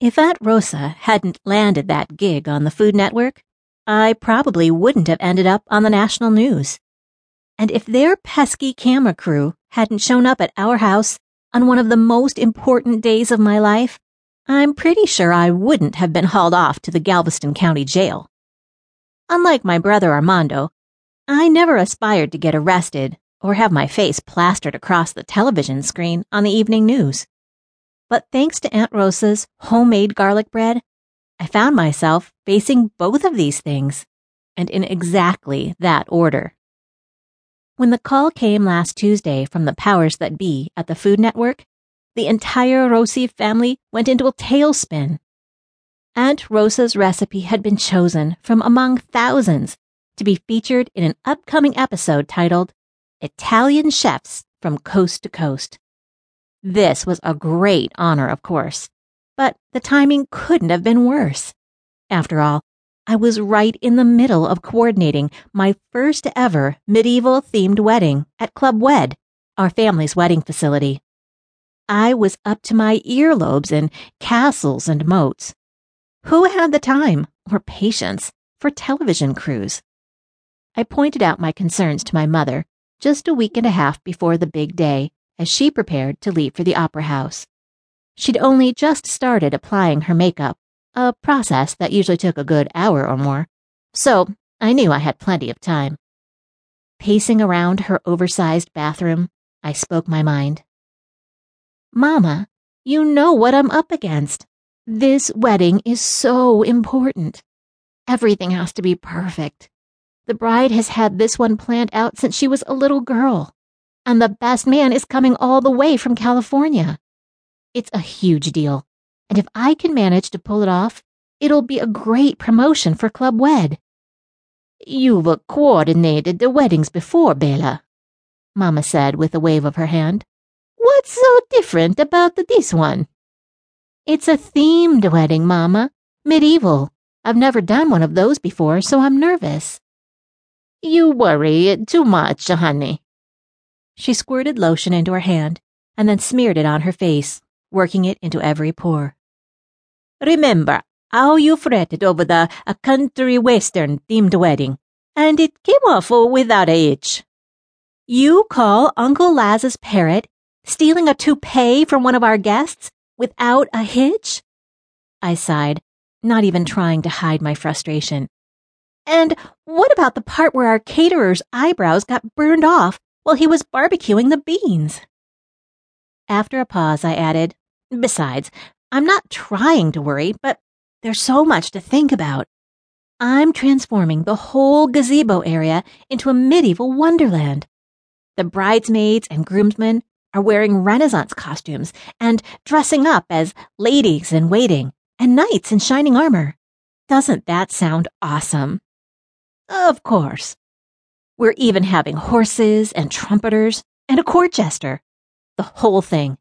If Aunt Rosa hadn't landed that gig on the Food Network, I probably wouldn't have ended up on the national news. And if their pesky camera crew hadn't shown up at our house on one of the most important days of my life, I'm pretty sure I wouldn't have been hauled off to the Galveston County Jail. Unlike my brother Armando, I never aspired to get arrested or have my face plastered across the television screen on the evening news. But thanks to Aunt Rosa's homemade garlic bread, I found myself facing both of these things, and in exactly that order. When the call came last Tuesday from the powers that be at the Food Network, the entire Rossi family went into a tailspin. Aunt Rosa's recipe had been chosen from among thousands to be featured in an upcoming episode titled Italian Chefs from Coast to Coast. This was a great honor, of course, but the timing couldn't have been worse. After all, I was right in the middle of coordinating my first ever medieval themed wedding at Club Wed, our family's wedding facility. I was up to my earlobes in castles and moats. Who had the time or patience for television crews? I pointed out my concerns to my mother just a week and a half before the big day as she prepared to leave for the opera house. She'd only just started applying her makeup, a process that usually took a good hour or more, so I knew I had plenty of time. Pacing around her oversized bathroom, I spoke my mind. Mama, you know what I'm up against. This wedding is so important. Everything has to be perfect. The bride has had this one planned out since she was a little girl, and the best man is coming all the way from California. It's a huge deal, and if I can manage to pull it off, it'll be a great promotion for Club Wed. You've coordinated the weddings before, Bella, Mamma said with a wave of her hand. What's so different about this one? It's a themed wedding, Mama. Medieval. I've never done one of those before, so I'm nervous. You worry too much, honey. She squirted lotion into her hand and then smeared it on her face, working it into every pore. Remember how you fretted over the a country western themed wedding, and it came off without a hitch. You call Uncle Laz's parrot Stealing a toupee from one of our guests without a hitch? I sighed, not even trying to hide my frustration. And what about the part where our caterer's eyebrows got burned off while he was barbecuing the beans? After a pause, I added, Besides, I'm not trying to worry, but there's so much to think about. I'm transforming the whole gazebo area into a medieval wonderland. The bridesmaids and groomsmen are wearing Renaissance costumes and dressing up as ladies in waiting and knights in shining armor. Doesn't that sound awesome? Of course. We're even having horses and trumpeters and a court jester. The whole thing.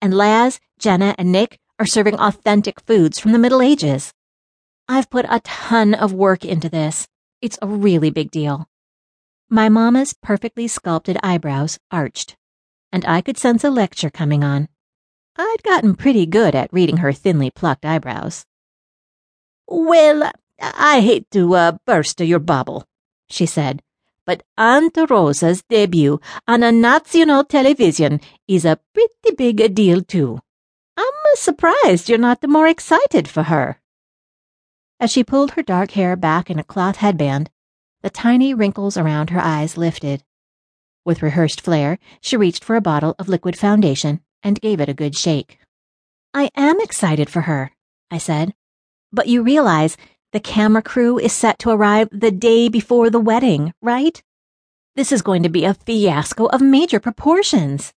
And Laz, Jenna, and Nick are serving authentic foods from the Middle Ages. I've put a ton of work into this. It's a really big deal. My mama's perfectly sculpted eyebrows arched and I could sense a lecture coming on. I'd gotten pretty good at reading her thinly plucked eyebrows. Well, I hate to uh, burst your bubble, she said, but Aunt Rosa's debut on a national television is a pretty big deal, too. I'm surprised you're not the more excited for her. As she pulled her dark hair back in a cloth headband, the tiny wrinkles around her eyes lifted. With rehearsed flair, she reached for a bottle of liquid foundation and gave it a good shake. I am excited for her, I said. But you realize the camera crew is set to arrive the day before the wedding, right? This is going to be a fiasco of major proportions.